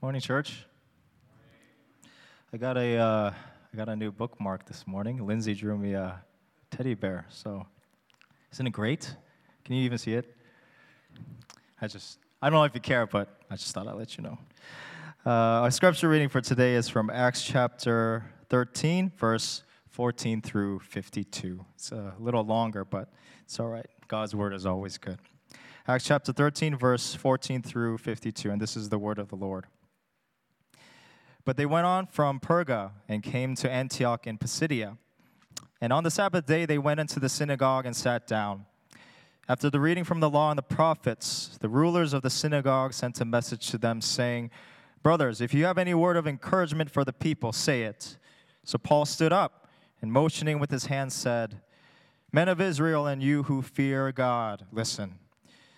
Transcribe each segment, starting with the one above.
Morning, church. I got a uh, I got a new bookmark this morning. Lindsay drew me a teddy bear. So, isn't it great? Can you even see it? I just I don't know if you care, but I just thought I'd let you know. Uh, our scripture reading for today is from Acts chapter 13, verse 14 through 52. It's a little longer, but it's all right. God's word is always good. Acts chapter 13, verse 14 through 52, and this is the word of the Lord. But they went on from Perga and came to Antioch in Pisidia. And on the Sabbath day, they went into the synagogue and sat down. After the reading from the law and the prophets, the rulers of the synagogue sent a message to them, saying, Brothers, if you have any word of encouragement for the people, say it. So Paul stood up and, motioning with his hand, said, Men of Israel and you who fear God, listen.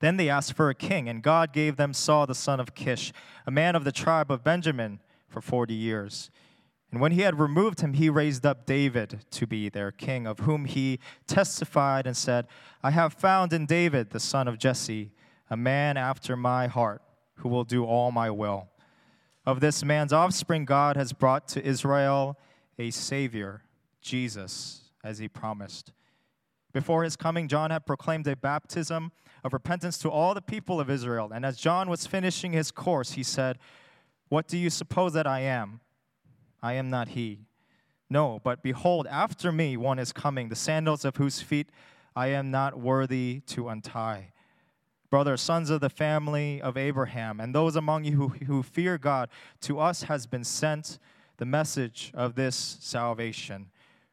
Then they asked for a king, and God gave them Saul the son of Kish, a man of the tribe of Benjamin, for 40 years. And when he had removed him, he raised up David to be their king, of whom he testified and said, I have found in David, the son of Jesse, a man after my heart, who will do all my will. Of this man's offspring, God has brought to Israel a Savior, Jesus, as he promised. Before his coming, John had proclaimed a baptism of repentance to all the people of Israel. And as John was finishing his course, he said, What do you suppose that I am? I am not he. No, but behold, after me one is coming, the sandals of whose feet I am not worthy to untie. Brothers, sons of the family of Abraham, and those among you who, who fear God, to us has been sent the message of this salvation.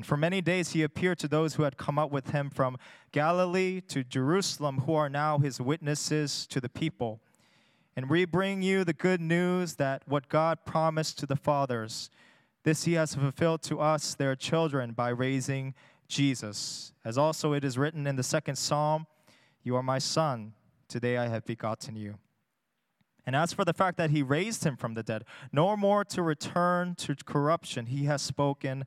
And for many days he appeared to those who had come up with him from Galilee to Jerusalem, who are now his witnesses to the people. And we bring you the good news that what God promised to the fathers, this he has fulfilled to us, their children, by raising Jesus. As also it is written in the second psalm You are my son, today I have begotten you. And as for the fact that he raised him from the dead, no more to return to corruption, he has spoken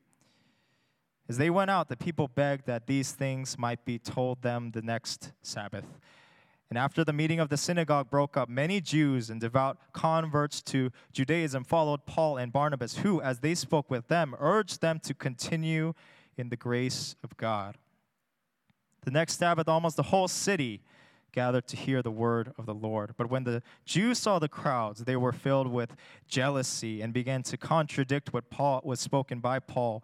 As they went out, the people begged that these things might be told them the next Sabbath. And after the meeting of the synagogue broke up, many Jews and devout converts to Judaism followed Paul and Barnabas, who, as they spoke with them, urged them to continue in the grace of God. The next Sabbath, almost the whole city gathered to hear the word of the Lord. But when the Jews saw the crowds, they were filled with jealousy and began to contradict what Paul was spoken by Paul,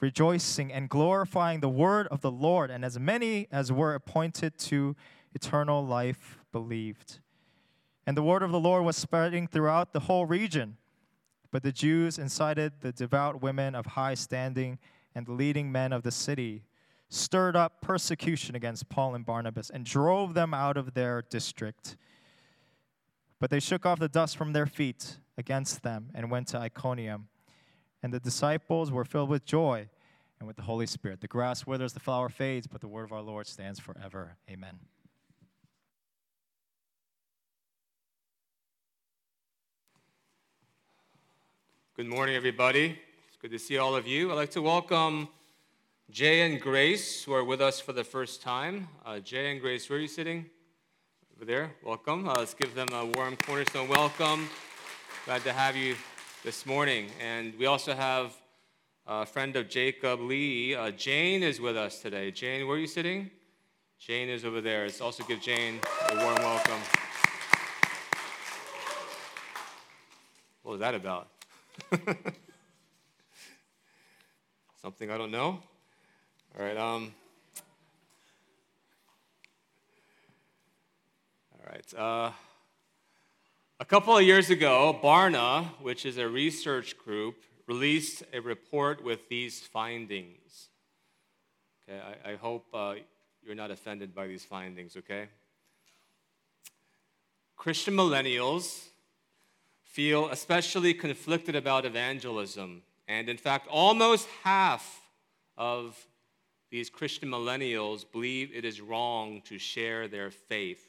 rejoicing and glorifying the word of the Lord, and as many as were appointed to eternal life believed. And the word of the Lord was spreading throughout the whole region. But the Jews incited the devout women of high standing and the leading men of the city, stirred up persecution against Paul and Barnabas, and drove them out of their district. But they shook off the dust from their feet against them and went to Iconium. And the disciples were filled with joy and with the Holy Spirit. The grass withers, the flower fades, but the word of our Lord stands forever. Amen. Good morning, everybody. It's good to see all of you. I'd like to welcome Jay and Grace, who are with us for the first time. Uh, Jay and Grace, where are you sitting? Over there. Welcome. Uh, let's give them a warm cornerstone welcome. Glad to have you this morning. And we also have a friend of Jacob Lee. Uh, Jane is with us today. Jane, where are you sitting? Jane is over there. Let's also give Jane a warm welcome. What was that about? Something I don't know? All right. Um, all right. Uh, a couple of years ago, Barna, which is a research group, released a report with these findings. Okay, I, I hope uh, you're not offended by these findings, okay? Christian millennials feel especially conflicted about evangelism. And in fact, almost half of these Christian millennials believe it is wrong to share their faith.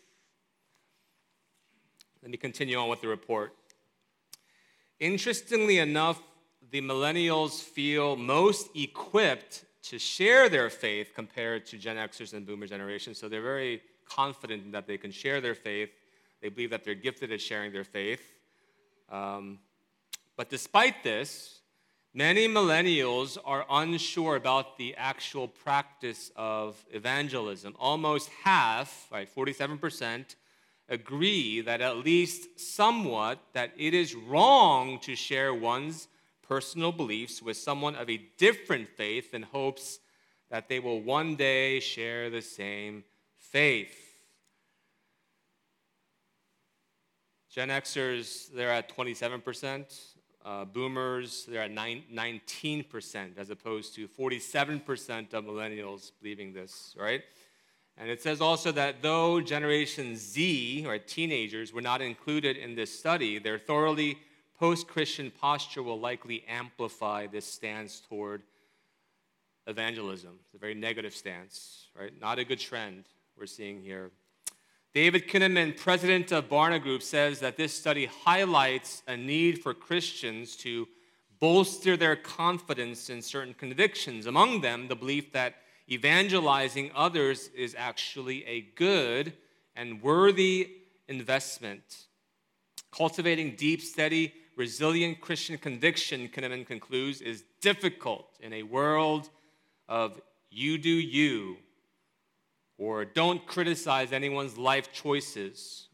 Let me continue on with the report. Interestingly enough, the millennials feel most equipped to share their faith compared to Gen Xers and Boomer generation. So they're very confident that they can share their faith. They believe that they're gifted at sharing their faith. Um, but despite this, many millennials are unsure about the actual practice of evangelism. Almost half, right, 47%, agree that at least somewhat that it is wrong to share one's personal beliefs with someone of a different faith in hopes that they will one day share the same faith. Gen Xers, they're at 27%. Uh, boomers, they're at nine, 19%, as opposed to 47% of millennials believing this, right? And it says also that though Generation Z, or teenagers, were not included in this study, their thoroughly post Christian posture will likely amplify this stance toward evangelism. It's a very negative stance, right? Not a good trend we're seeing here. David Kinnaman, president of Barna Group, says that this study highlights a need for Christians to bolster their confidence in certain convictions, among them, the belief that evangelizing others is actually a good and worthy investment. Cultivating deep, steady, resilient Christian conviction, Kinnaman concludes, is difficult in a world of you do you or don't criticize anyone's life choices,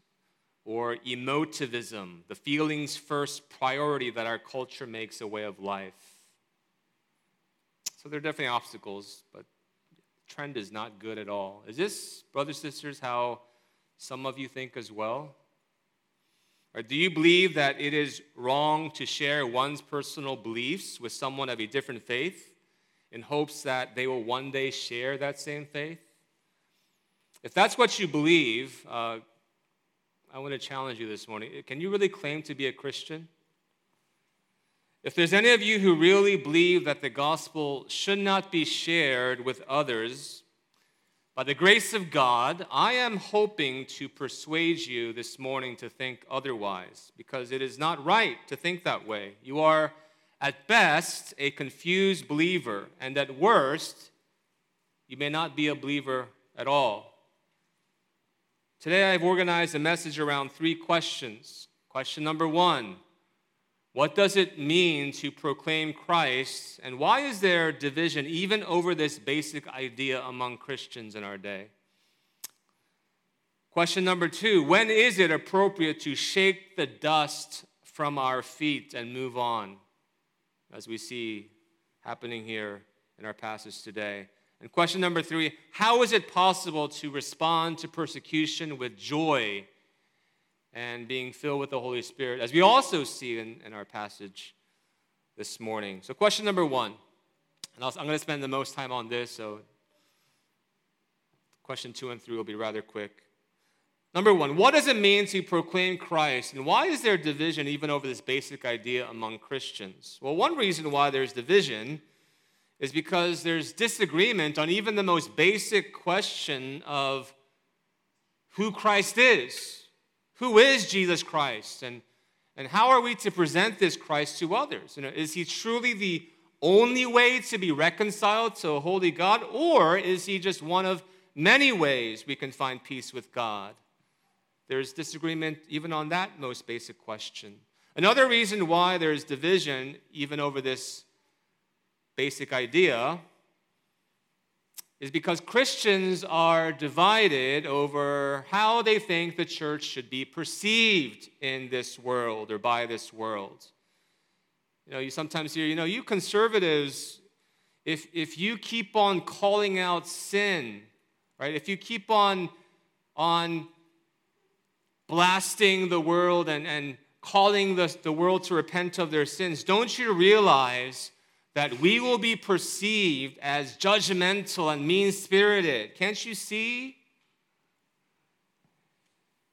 or emotivism, the feelings first priority that our culture makes a way of life. So there are definitely obstacles, but trend is not good at all. Is this, brothers and sisters, how some of you think as well? Or do you believe that it is wrong to share one's personal beliefs with someone of a different faith in hopes that they will one day share that same faith? If that's what you believe, uh, I want to challenge you this morning. Can you really claim to be a Christian? If there's any of you who really believe that the gospel should not be shared with others, by the grace of God, I am hoping to persuade you this morning to think otherwise, because it is not right to think that way. You are, at best, a confused believer, and at worst, you may not be a believer at all. Today, I've organized a message around three questions. Question number one What does it mean to proclaim Christ, and why is there division even over this basic idea among Christians in our day? Question number two When is it appropriate to shake the dust from our feet and move on, as we see happening here in our passage today? And question number three How is it possible to respond to persecution with joy and being filled with the Holy Spirit, as we also see in, in our passage this morning? So, question number one, and i am going to spend the most time on this, so question two and three will be rather quick. Number one, what does it mean to proclaim Christ? And why is there division even over this basic idea among Christians? Well, one reason why there's division is because there's disagreement on even the most basic question of who Christ is. Who is Jesus Christ? And, and how are we to present this Christ to others? You know, is he truly the only way to be reconciled to a holy God, or is he just one of many ways we can find peace with God? There's disagreement even on that most basic question. Another reason why there's division, even over this basic idea is because Christians are divided over how they think the church should be perceived in this world or by this world. You know, you sometimes hear, you know, you conservatives, if, if you keep on calling out sin, right, if you keep on, on blasting the world and, and calling the, the world to repent of their sins, don't you realize that we will be perceived as judgmental and mean spirited. Can't you see?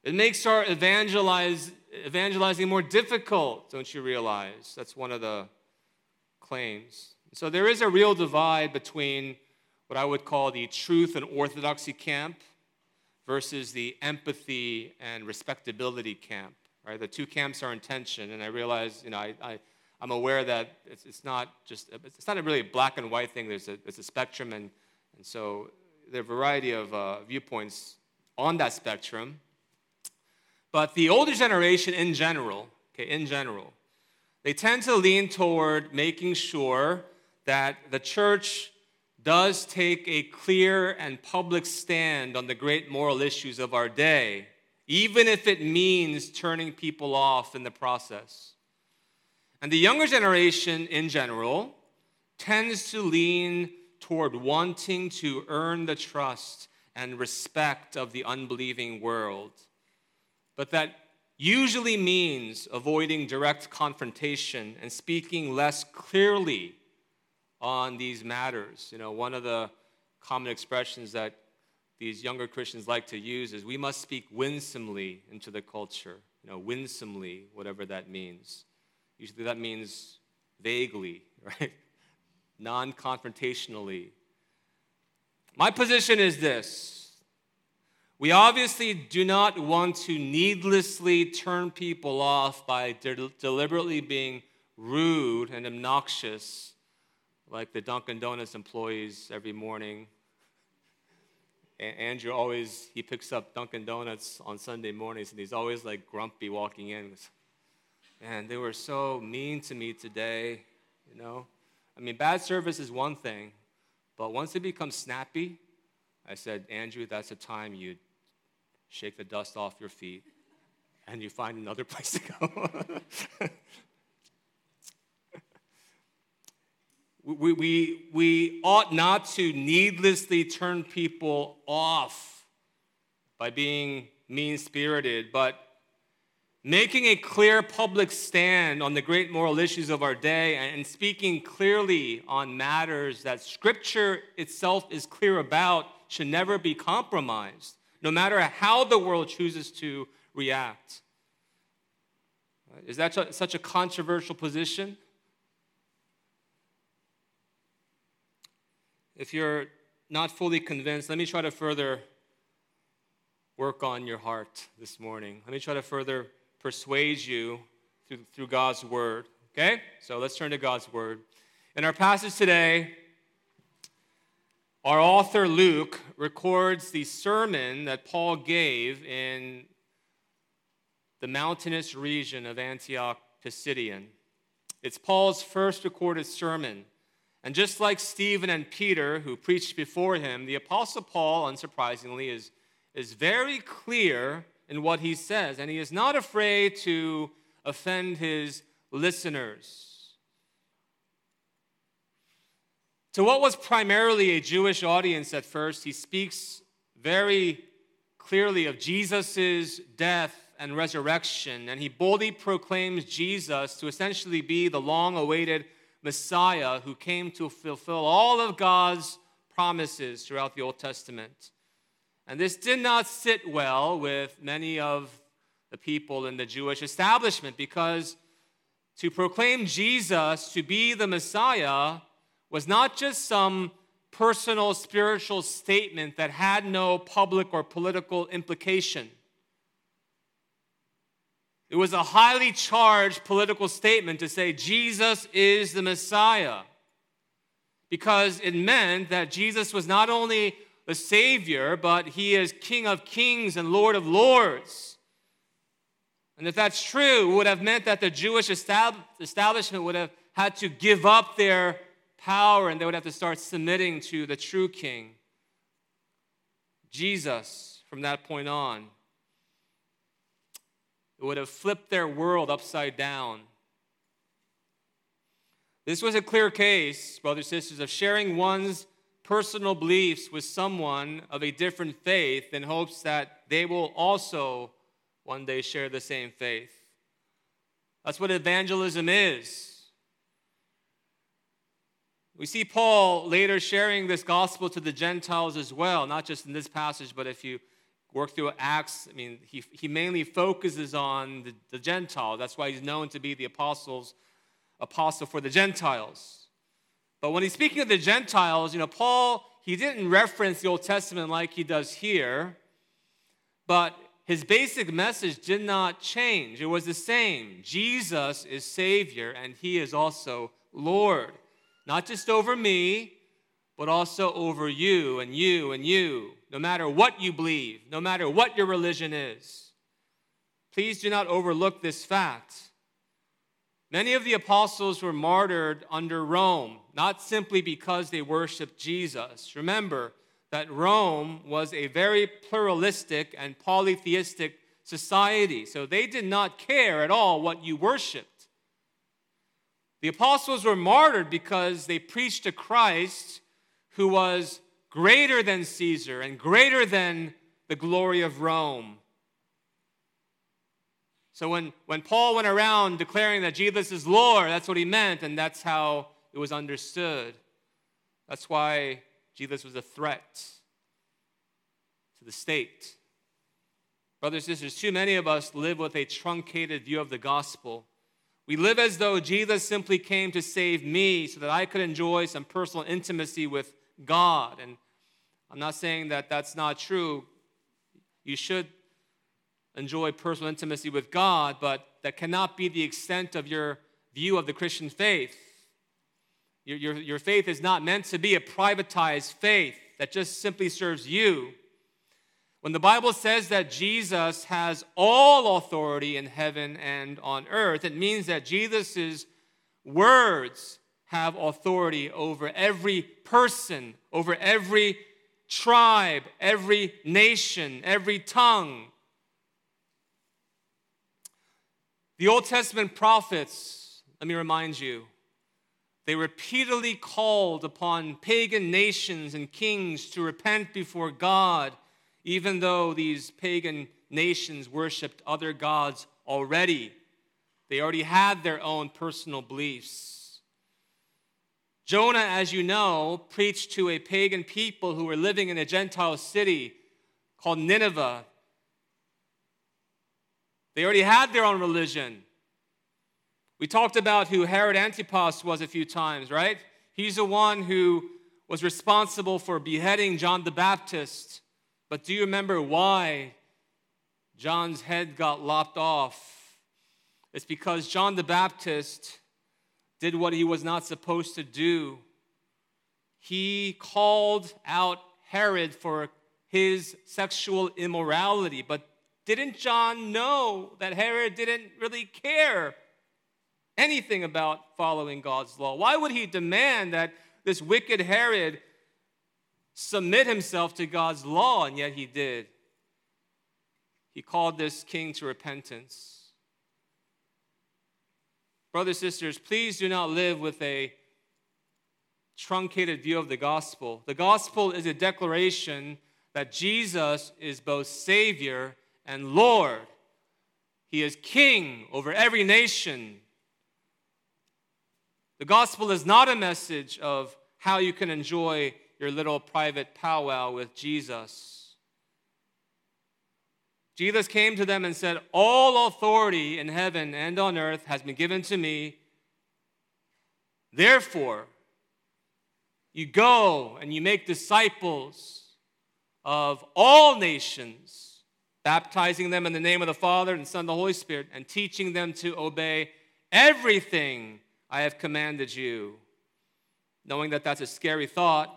It makes our evangelize, evangelizing more difficult, don't you realize? That's one of the claims. So there is a real divide between what I would call the truth and orthodoxy camp versus the empathy and respectability camp. Right? The two camps are in tension, and I realize, you know, I, I I'm aware that it's, it's not just, it's not a really black and white thing. There's a, there's a spectrum, and, and so there are a variety of uh, viewpoints on that spectrum. But the older generation in general, okay, in general, they tend to lean toward making sure that the church does take a clear and public stand on the great moral issues of our day, even if it means turning people off in the process. And the younger generation in general tends to lean toward wanting to earn the trust and respect of the unbelieving world. But that usually means avoiding direct confrontation and speaking less clearly on these matters. You know, one of the common expressions that these younger Christians like to use is we must speak winsomely into the culture. You know, winsomely, whatever that means. Usually that means vaguely, right? Non confrontationally. My position is this we obviously do not want to needlessly turn people off by de- deliberately being rude and obnoxious, like the Dunkin' Donuts employees every morning. Andrew always he picks up Dunkin' Donuts on Sunday mornings, and he's always like grumpy walking in. And they were so mean to me today, you know. I mean, bad service is one thing, but once it becomes snappy, I said, Andrew, that's the time you shake the dust off your feet and you find another place to go. we, we, we ought not to needlessly turn people off by being mean spirited, but making a clear public stand on the great moral issues of our day and speaking clearly on matters that Scripture itself is clear about should never be compromised, no matter how the world chooses to react. Is that such a controversial position? If you're not fully convinced, let me try to further work on your heart this morning. Let me try to further persuades you through, through God's word. Okay? So let's turn to God's word. In our passage today, our author Luke records the sermon that Paul gave in the mountainous region of Antioch Pisidian. It's Paul's first recorded sermon. And just like Stephen and Peter, who preached before him, the Apostle Paul, unsurprisingly, is, is very clear in what he says, and he is not afraid to offend his listeners. To what was primarily a Jewish audience at first, he speaks very clearly of Jesus' death and resurrection, and he boldly proclaims Jesus to essentially be the long awaited Messiah who came to fulfill all of God's promises throughout the Old Testament. And this did not sit well with many of the people in the Jewish establishment because to proclaim Jesus to be the Messiah was not just some personal spiritual statement that had no public or political implication. It was a highly charged political statement to say Jesus is the Messiah because it meant that Jesus was not only the Savior, but He is King of kings and Lord of lords. And if that's true, would have meant that the Jewish establishment would have had to give up their power and they would have to start submitting to the true king, Jesus, from that point on. It would have flipped their world upside down. This was a clear case, brothers and sisters, of sharing one's personal beliefs with someone of a different faith in hopes that they will also one day share the same faith. That's what evangelism is. We see Paul later sharing this gospel to the Gentiles as well, not just in this passage, but if you work through Acts, I mean, he, he mainly focuses on the, the Gentiles. That's why he's known to be the apostles, apostle for the Gentiles. But when he's speaking of the Gentiles, you know, Paul, he didn't reference the Old Testament like he does here, but his basic message did not change. It was the same. Jesus is Savior, and he is also Lord not just over me, but also over you and you and you, no matter what you believe, no matter what your religion is. Please do not overlook this fact. Many of the apostles were martyred under Rome, not simply because they worshiped Jesus. Remember that Rome was a very pluralistic and polytheistic society, so they did not care at all what you worshiped. The apostles were martyred because they preached a Christ who was greater than Caesar and greater than the glory of Rome. So when, when Paul went around declaring that Jesus is Lord, that's what he meant, and that's how it was understood. That's why Jesus was a threat to the state. Brothers and sisters, too many of us live with a truncated view of the gospel. We live as though Jesus simply came to save me so that I could enjoy some personal intimacy with God. And I'm not saying that that's not true. You should enjoy personal intimacy with God, but that cannot be the extent of your view of the Christian faith. Your, your, your faith is not meant to be a privatized faith that just simply serves you. When the Bible says that Jesus has all authority in heaven and on earth, it means that Jesus' words have authority over every person, over every tribe, every nation, every tongue. The Old Testament prophets, let me remind you, they repeatedly called upon pagan nations and kings to repent before God even though these pagan nations worshiped other gods already. They already had their own personal beliefs. Jonah, as you know, preached to a pagan people who were living in a Gentile city called Nineveh. They already had their own religion. We talked about who Herod Antipas was a few times, right? He's the one who was responsible for beheading John the Baptist but do you remember why John's head got lopped off? It's because John the Baptist did what he was not supposed to do. He called out Herod for his sexual immorality, but didn't John know that Herod didn't really care anything about following God's law? Why would he demand that this wicked Herod submit himself to God's law, and yet he did. he called this king to repentance. Brothers, sisters, please do not live with a truncated view of the gospel. The gospel is a declaration that Jesus is both Savior and Lord. He is King over every nation. The gospel is not a message of how you can enjoy your little private powwow with Jesus. Jesus came to them and said, All authority in heaven and on earth has been given to me. Therefore, you go and you make disciples of all nations, baptizing them in the name of the Father and Son and the Holy Spirit, and teaching them to obey everything I have commanded you. Knowing that that's a scary thought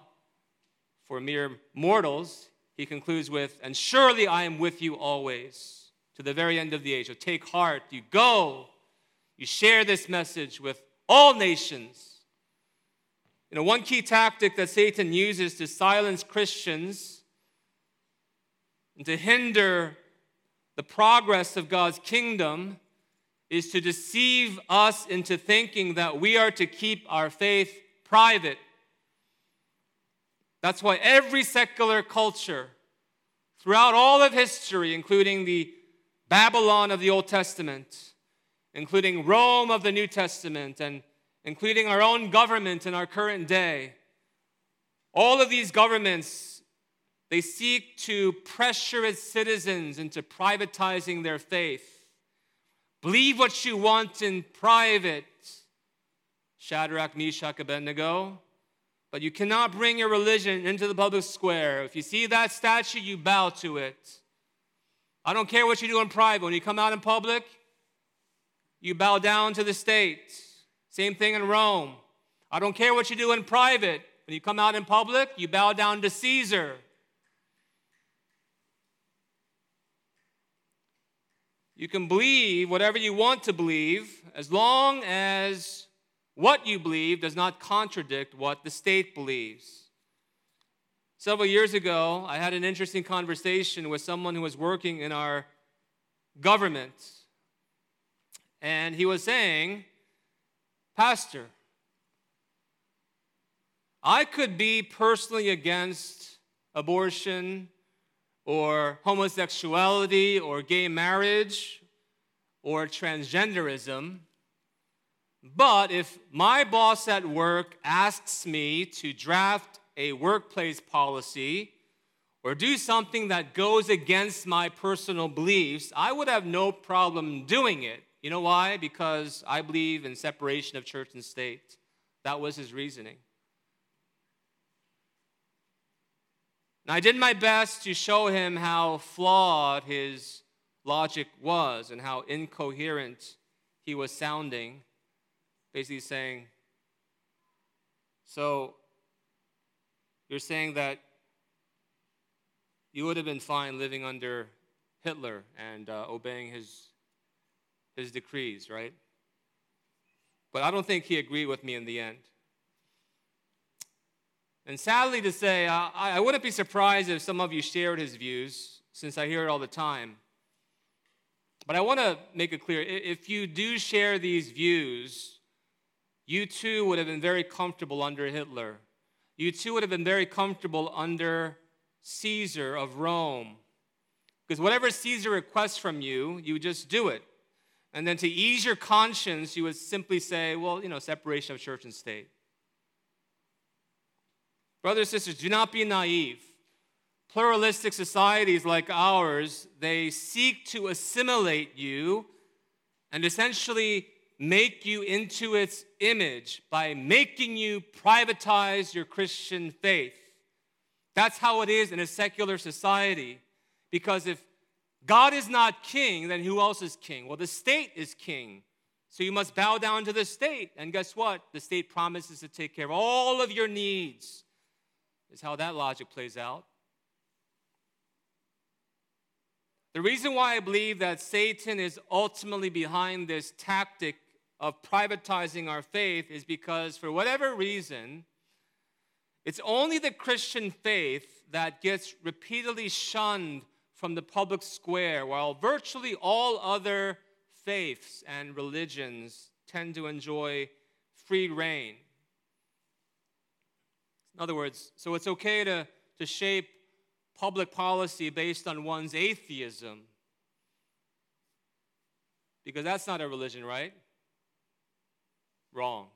for mere mortals, he concludes with, And surely I am with you always to the very end of the age. So take heart, you go, you share this message with all nations. You know, one key tactic that Satan uses to silence Christians and to hinder the progress of God's kingdom is to deceive us into thinking that we are to keep our faith private. That's why every secular culture throughout all of history, including the Babylon of the Old Testament, including Rome of the New Testament, and including our own government in our current day, all of these governments, they seek to pressure its citizens into privatizing their faith. Believe what you want in private, Shadrach, Meshach, Abednego, but you cannot bring your religion into the public square. If you see that statue, you bow to it. I don't care what you do in private. When you come out in public, you bow down to the state. Same thing in Rome. I don't care what you do in private. When you come out in public, you bow down to Caesar. You can believe whatever you want to believe as long as what you believe does not contradict what the state believes. Several years ago, I had an interesting conversation with someone who was working in our government. And he was saying, Pastor, I could be personally against abortion or homosexuality or gay marriage or transgenderism. But if my boss at work asks me to draft a workplace policy or do something that goes against my personal beliefs, I would have no problem doing it. You know why? Because I believe in separation of church and state. That was his reasoning. And I did my best to show him how flawed his logic was and how incoherent he was sounding. Basically, saying, So, you're saying that you would have been fine living under Hitler and uh, obeying his, his decrees, right? But I don't think he agreed with me in the end. And sadly to say, I, I wouldn't be surprised if some of you shared his views, since I hear it all the time. But I want to make it clear if you do share these views, you too would have been very comfortable under Hitler. You too would have been very comfortable under Caesar of Rome. Because whatever Caesar requests from you, you just do it. And then to ease your conscience, you would simply say, well, you know, separation of church and state. Brothers and sisters, do not be naive. Pluralistic societies like ours, they seek to assimilate you and essentially make you into its image by making you privatize your Christian faith. That's how it is in a secular society. Because if God is not king, then who else is king? Well, the state is king. So you must bow down to the state. And guess what? The state promises to take care of all of your needs is how that logic plays out. The reason why I believe that Satan is ultimately behind this tactic of privatizing our faith is because, for whatever reason, it's only the Christian faith that gets repeatedly shunned from the public square, while virtually all other faiths and religions tend to enjoy free rein. In other words, so it's okay to, to shape public policy based on one's atheism. Because that's not a religion, right? Wrong.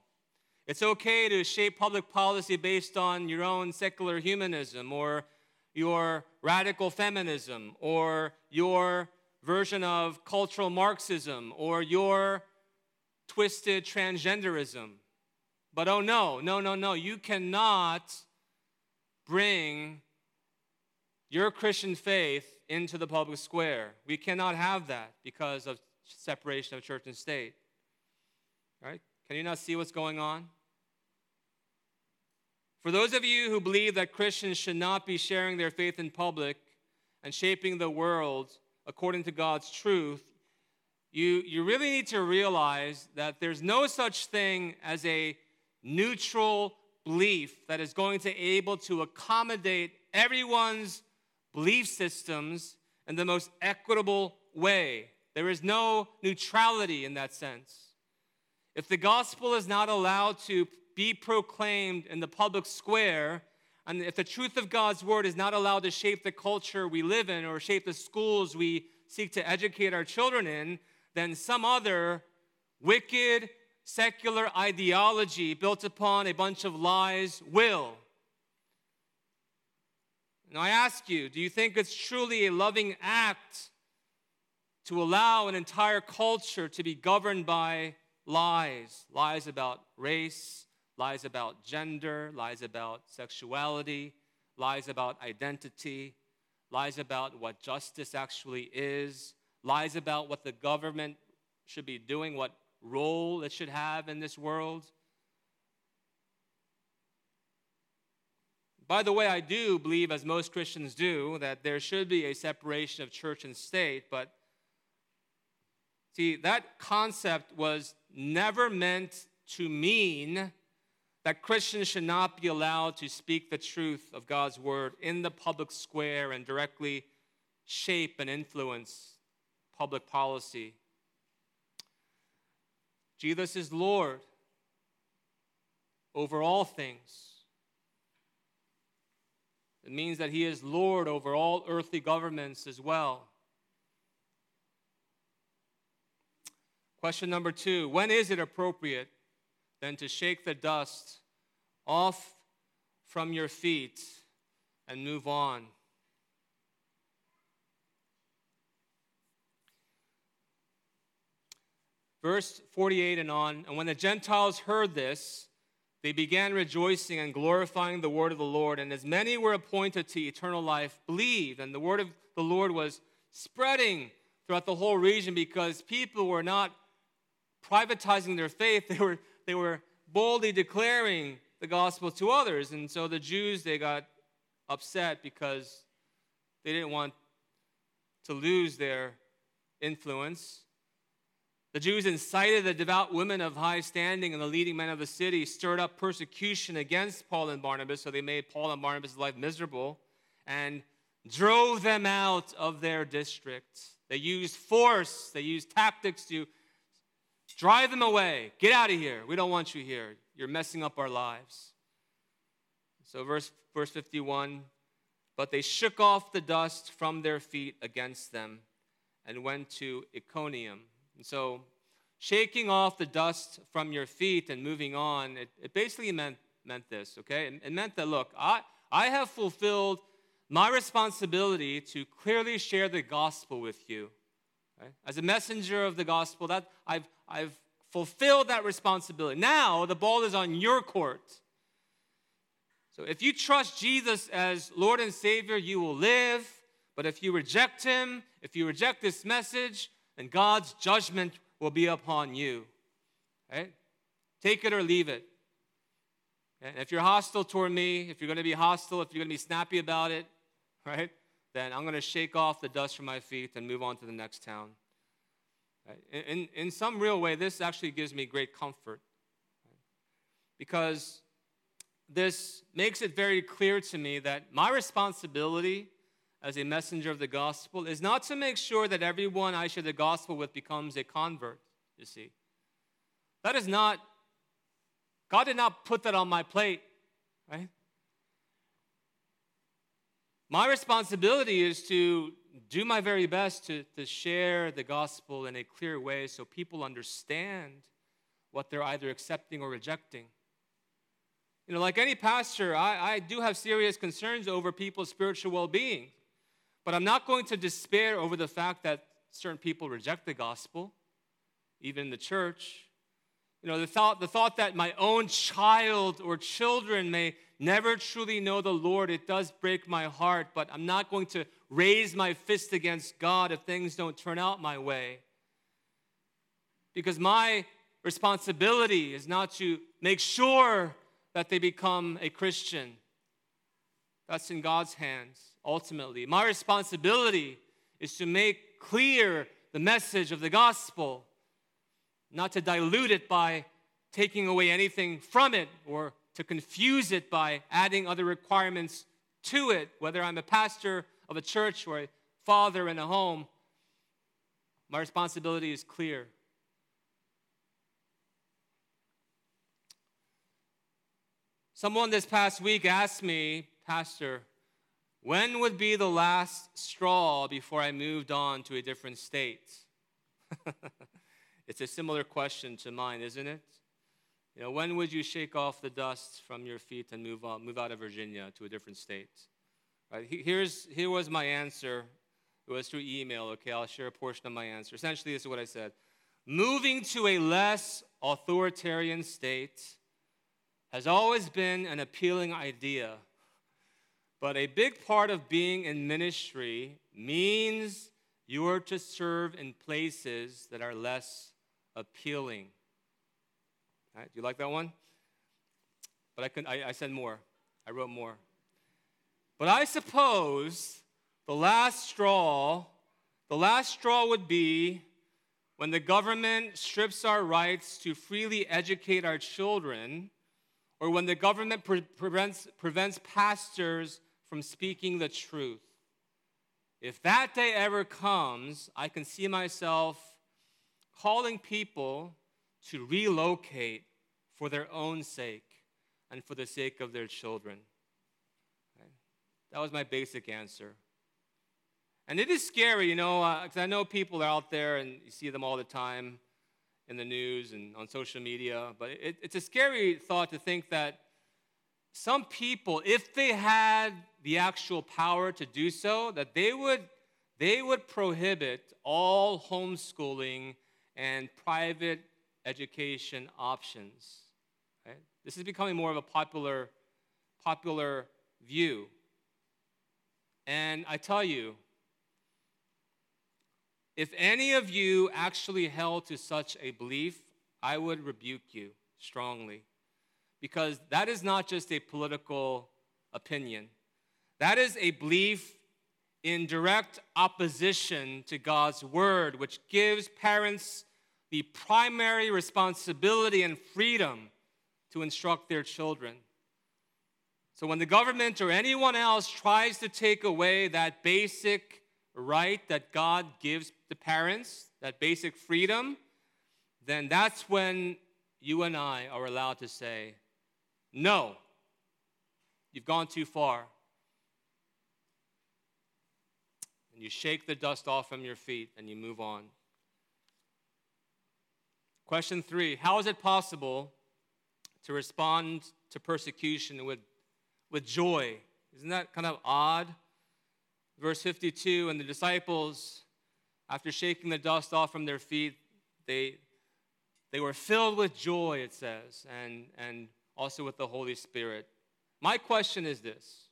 It's okay to shape public policy based on your own secular humanism or your radical feminism or your version of cultural Marxism or your twisted transgenderism. But oh no, no, no, no, you cannot bring your Christian faith into the public square. We cannot have that because of separation of church and state. Right? Can you not see what's going on? For those of you who believe that Christians should not be sharing their faith in public and shaping the world according to God's truth, you, you really need to realize that there's no such thing as a neutral belief that is going to able to accommodate everyone's belief systems in the most equitable way. There is no neutrality in that sense. If the gospel is not allowed to be proclaimed in the public square, and if the truth of God's word is not allowed to shape the culture we live in or shape the schools we seek to educate our children in, then some other wicked, secular ideology built upon a bunch of lies will. And I ask you, do you think it's truly a loving act to allow an entire culture to be governed by lies? Lies about race, lies about gender, lies about sexuality, lies about identity, lies about what justice actually is, lies about what the government should be doing, what role it should have in this world. By the way, I do believe, as most Christians do, that there should be a separation of church and state, but see, that concept was never meant to mean that Christians should not be allowed to speak the truth of God's word in the public square and directly shape and influence public policy. Jesus is Lord over all things. It means that he is Lord over all earthly governments as well. Question number two When is it appropriate then to shake the dust off from your feet and move on? Verse 48 and on, and when the Gentiles heard this, they began rejoicing and glorifying the word of the Lord. And as many were appointed to eternal life, believed. And the word of the Lord was spreading throughout the whole region because people were not privatizing their faith, they were, they were boldly declaring the gospel to others. And so the Jews, they got upset because they didn't want to lose their influence. The Jews incited the devout women of high standing and the leading men of the city, stirred up persecution against Paul and Barnabas, so they made Paul and Barnabas' life miserable, and drove them out of their district. They used force, they used tactics to drive them away. Get out of here. We don't want you here. You're messing up our lives. So, verse, verse 51 But they shook off the dust from their feet against them and went to Iconium and so, shaking off the dust from your feet and moving on, it, it basically meant, meant this, okay? It, it meant that, look, I, I have fulfilled my responsibility to clearly share the gospel with you. Okay? As a messenger of the gospel, that I've, I've fulfilled that responsibility. Now the ball is on your court. So if you trust Jesus as Lord and Savior, you will live. But if you reject Him, if you reject this message, and God's judgment will be upon you. Right? Take it or leave it. And if you're hostile toward me, if you're going to be hostile, if you're going to be snappy about it, right, then I'm going to shake off the dust from my feet and move on to the next town. In, in some real way, this actually gives me great comfort because this makes it very clear to me that my responsibility as a messenger of the gospel is not to make sure that everyone I share the gospel with becomes a convert, you see. That is not, God did not put that on my plate, right? My responsibility is to do my very best to, to share the gospel in a clear way so people understand what they're either accepting or rejecting. You know, like any pastor, I, I do have serious concerns over people's spiritual well being. But I'm not going to despair over the fact that certain people reject the gospel, even the church. You know, the thought, the thought that my own child or children may never truly know the Lord, it does break my heart, but I'm not going to raise my fist against God if things don't turn out my way. Because my responsibility is not to make sure that they become a Christian. That's in God's hands ultimately. My responsibility is to make clear the message of the gospel, not to dilute it by taking away anything from it or to confuse it by adding other requirements to it, whether I'm a pastor of a church or a father in a home. My responsibility is clear. Someone this past week asked me, Pastor, when would be the last straw before I moved on to a different state? it's a similar question to mine, isn't it? You know, when would you shake off the dust from your feet and move on, move out of Virginia to a different state? Right, here's, here was my answer. It was through email, okay? I'll share a portion of my answer. Essentially, this is what I said Moving to a less authoritarian state has always been an appealing idea but a big part of being in ministry means you are to serve in places that are less appealing. Right, do you like that one? But I, can, I, I said more. I wrote more. But I suppose the last straw, the last straw would be when the government strips our rights to freely educate our children, or when the government pre- prevents, prevents pastors from speaking the truth. If that day ever comes, I can see myself calling people to relocate for their own sake and for the sake of their children. That was my basic answer. And it is scary, you know, because uh, I know people are out there and you see them all the time in the news and on social media, but it, it's a scary thought to think that some people, if they had the actual power to do so, that they would, they would prohibit all homeschooling and private education options. Right? This is becoming more of a popular, popular view. And I tell you, if any of you actually held to such a belief, I would rebuke you strongly. Because that is not just a political opinion. That is a belief in direct opposition to God's word, which gives parents the primary responsibility and freedom to instruct their children. So when the government or anyone else tries to take away that basic right that God gives the parents, that basic freedom, then that's when you and I are allowed to say, no, you've gone too far. and you shake the dust off from your feet and you move on. Question three How is it possible to respond to persecution with, with joy? Isn't that kind of odd? Verse 52 And the disciples, after shaking the dust off from their feet, they, they were filled with joy, it says, and, and also with the Holy Spirit. My question is this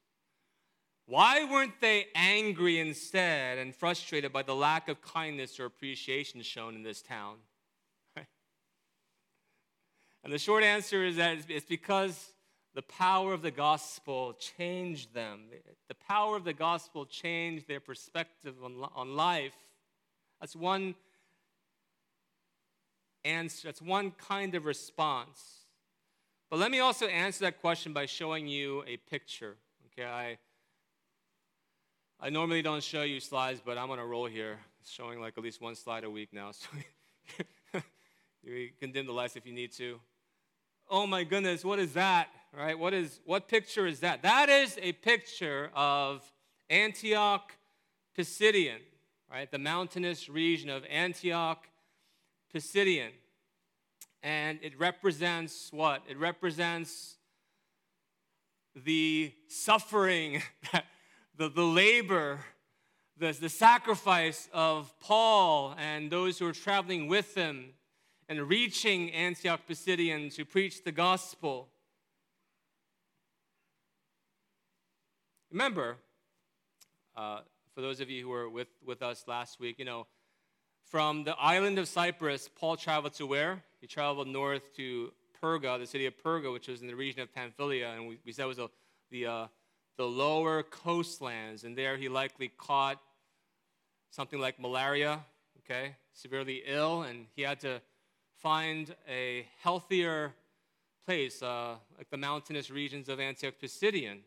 why weren't they angry instead and frustrated by the lack of kindness or appreciation shown in this town? And the short answer is that it's because the power of the gospel changed them. The power of the gospel changed their perspective on, on life. That's one answer, that's one kind of response. But let me also answer that question by showing you a picture. Okay, I I normally don't show you slides, but I'm on a roll here, showing like at least one slide a week now. So you can dim the lights if you need to. Oh my goodness, what is that? Right, what is what picture is that? That is a picture of Antioch Pisidian, right? The mountainous region of Antioch Pisidian. And it represents what? It represents the suffering, the, the labor, the, the sacrifice of Paul and those who are traveling with him and reaching Antioch Pisidians who preach the gospel. Remember, uh, for those of you who were with, with us last week, you know, from the island of Cyprus, Paul traveled to where? He traveled north to Perga, the city of Perga, which was in the region of Pamphylia, and we, we said it was a, the, uh, the lower coastlands. And there he likely caught something like malaria, okay, severely ill, and he had to find a healthier place, uh, like the mountainous regions of Antioch Pisidian,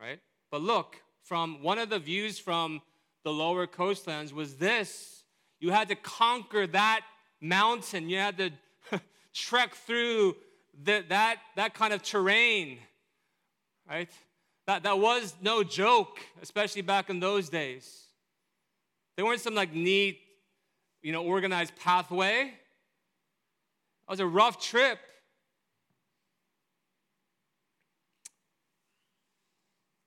right? But look, from one of the views from the lower coastlands was this you had to conquer that mountain, you had to trek through the, that, that kind of terrain, right? That, that was no joke, especially back in those days. They weren't some like neat, you know, organized pathway. It was a rough trip.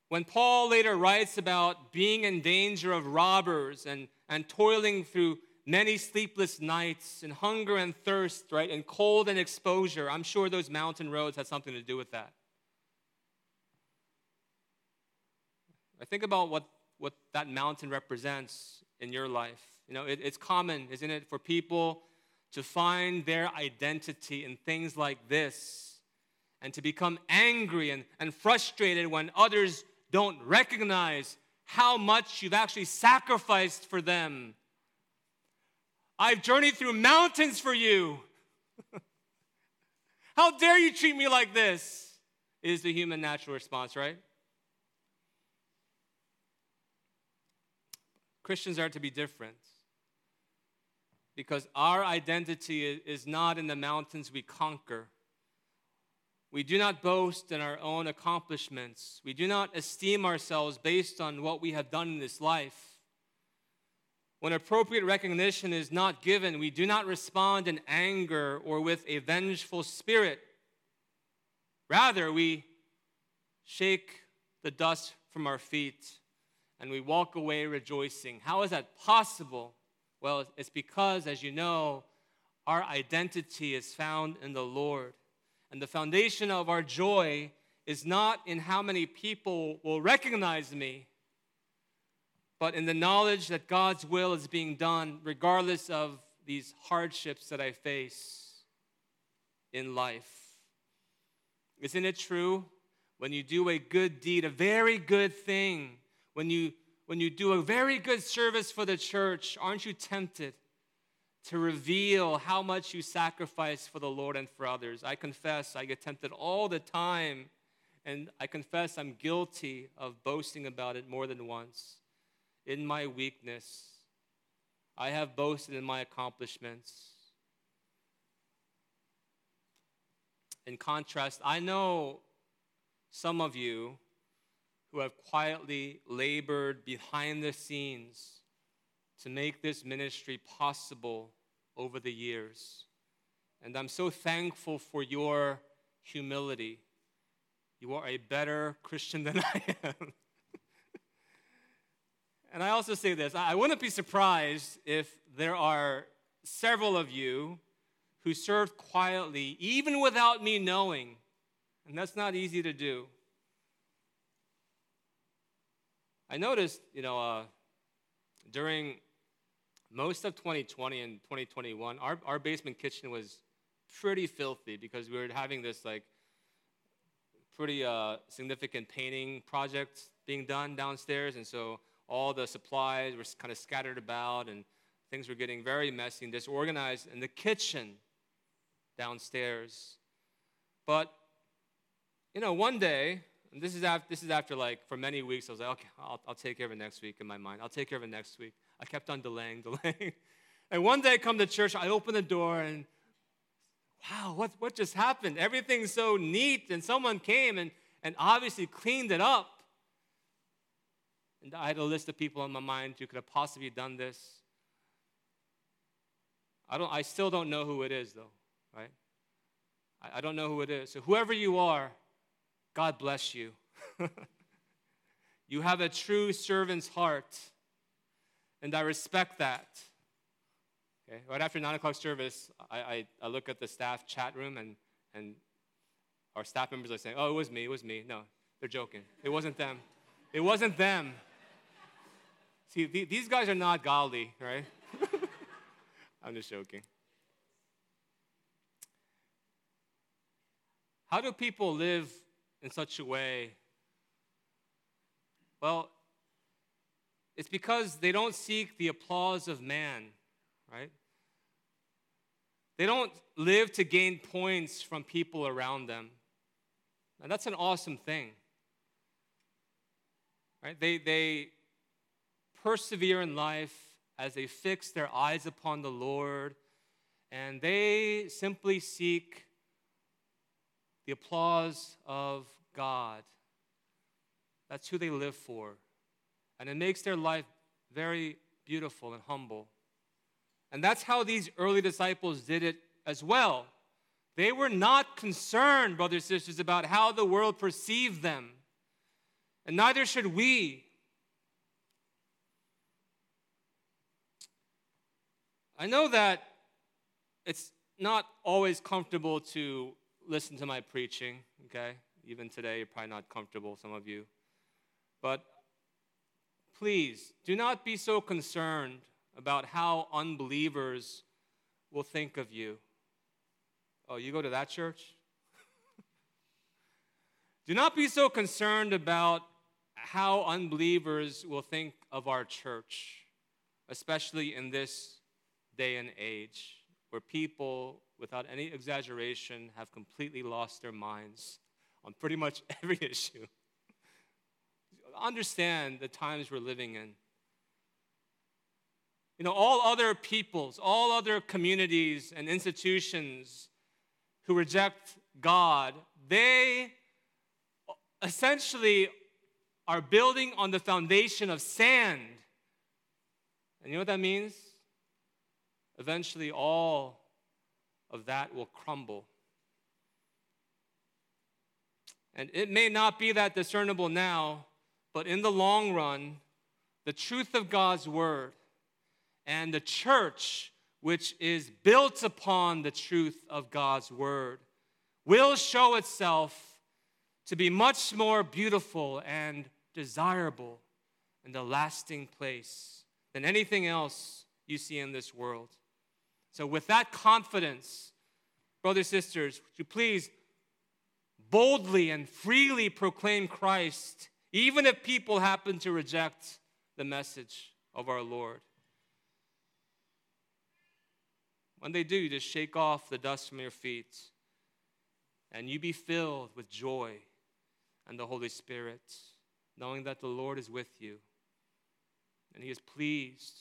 When Paul later writes about being in danger of robbers and, and toiling through many sleepless nights and hunger and thirst, right, and cold and exposure, I'm sure those mountain roads had something to do with that. I think about what, what that mountain represents in your life. You know, it, it's common, isn't it, for people to find their identity in things like this and to become angry and, and frustrated when others don't recognize how much you've actually sacrificed for them. I've journeyed through mountains for you. how dare you treat me like this? Is the human natural response, right? Christians are to be different because our identity is not in the mountains we conquer we do not boast in our own accomplishments. We do not esteem ourselves based on what we have done in this life. When appropriate recognition is not given, we do not respond in anger or with a vengeful spirit. Rather, we shake the dust from our feet and we walk away rejoicing. How is that possible? Well, it's because, as you know, our identity is found in the Lord. And the foundation of our joy is not in how many people will recognize me, but in the knowledge that God's will is being done regardless of these hardships that I face in life. Isn't it true? When you do a good deed, a very good thing, when you when you do a very good service for the church, aren't you tempted to reveal how much you sacrifice for the Lord and for others. I confess I get tempted all the time, and I confess I'm guilty of boasting about it more than once. In my weakness, I have boasted in my accomplishments. In contrast, I know some of you who have quietly labored behind the scenes to make this ministry possible over the years. And I'm so thankful for your humility. You are a better Christian than I am. and I also say this I wouldn't be surprised if there are several of you who served quietly, even without me knowing. And that's not easy to do. I noticed, you know, uh, during most of 2020 and 2021, our, our basement kitchen was pretty filthy because we were having this like pretty uh, significant painting project being done downstairs. And so all the supplies were kind of scattered about and things were getting very messy and disorganized in the kitchen downstairs. But, you know, one day, And this is after, this is after like for many weeks, I was like, okay, I'll, I'll take care of it next week in my mind. I'll take care of it next week. I kept on delaying, delaying. And one day I come to church, I open the door and wow, what, what just happened? Everything's so neat. And someone came and, and obviously cleaned it up. And I had a list of people in my mind who could have possibly done this. I, don't, I still don't know who it is, though, right? I, I don't know who it is. So, whoever you are, God bless you. you have a true servant's heart, and I respect that. Okay? Right after 9 o'clock service, I, I, I look at the staff chat room, and, and our staff members are saying, Oh, it was me, it was me. No, they're joking. It wasn't them. It wasn't them. See, th- these guys are not godly, right? I'm just joking. How do people live in such a way? Well, it's because they don't seek the applause of man, right? They don't live to gain points from people around them. And that's an awesome thing. Right? They, they persevere in life as they fix their eyes upon the Lord and they simply seek the applause of God. That's who they live for. And it makes their life very beautiful and humble. And that's how these early disciples did it as well. They were not concerned, brothers and sisters, about how the world perceived them. And neither should we. I know that it's not always comfortable to listen to my preaching, okay? Even today, you're probably not comfortable, some of you. But please, do not be so concerned about how unbelievers will think of you. Oh, you go to that church? do not be so concerned about how unbelievers will think of our church, especially in this day and age where people, without any exaggeration, have completely lost their minds on pretty much every issue. Understand the times we're living in. You know, all other peoples, all other communities and institutions who reject God, they essentially are building on the foundation of sand. And you know what that means? eventually all of that will crumble. And it may not be that discernible now, but in the long run, the truth of God's word and the church, which is built upon the truth of God's word, will show itself to be much more beautiful and desirable and a lasting place than anything else you see in this world. So, with that confidence, brothers and sisters, would you please boldly and freely proclaim Christ, even if people happen to reject the message of our Lord? When they do, just shake off the dust from your feet and you be filled with joy and the Holy Spirit, knowing that the Lord is with you and He is pleased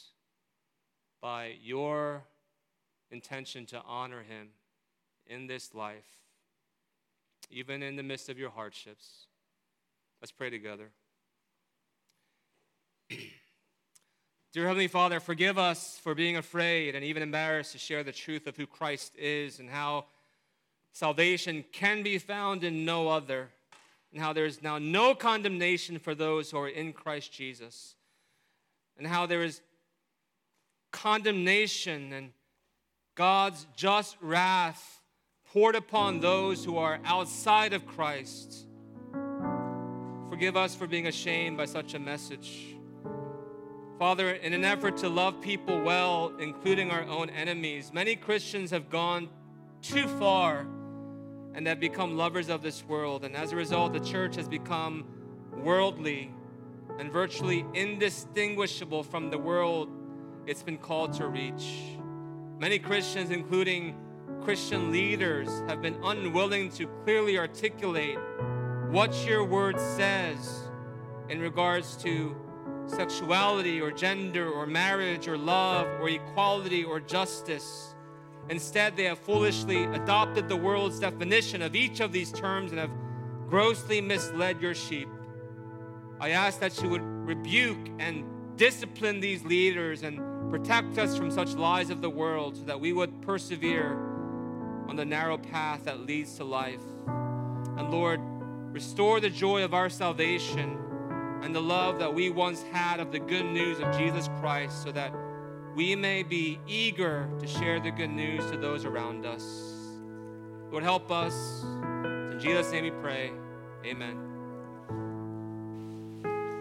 by your intention to honor Him in this life, even in the midst of your hardships. Let's pray together. Dear Heavenly Father, forgive us for being afraid and even embarrassed to share the truth of who Christ is and how salvation can be found in no other, and how there is now no condemnation for those who are in Christ Jesus, and how there is condemnation and God's just wrath poured upon those who are outside of Christ. Forgive us for being ashamed by such a message. Father, in an effort to love people well, including our own enemies, many Christians have gone too far and have become lovers of this world. And as a result, the church has become worldly and virtually indistinguishable from the world it's been called to reach. Many Christians, including Christian leaders, have been unwilling to clearly articulate what your word says in regards to sexuality or gender or marriage or love or equality or justice. Instead, they have foolishly adopted the world's definition of each of these terms and have grossly misled your sheep. I ask that you would rebuke and discipline these leaders and protect us from such lies of the world so that we would persevere on the narrow path that leads to life. And Lord, restore the joy of our salvation and the love that we once had of the good news of Jesus Christ so that we may be eager to share the good news to those around us. Lord, help us. In Jesus' name we pray. Amen.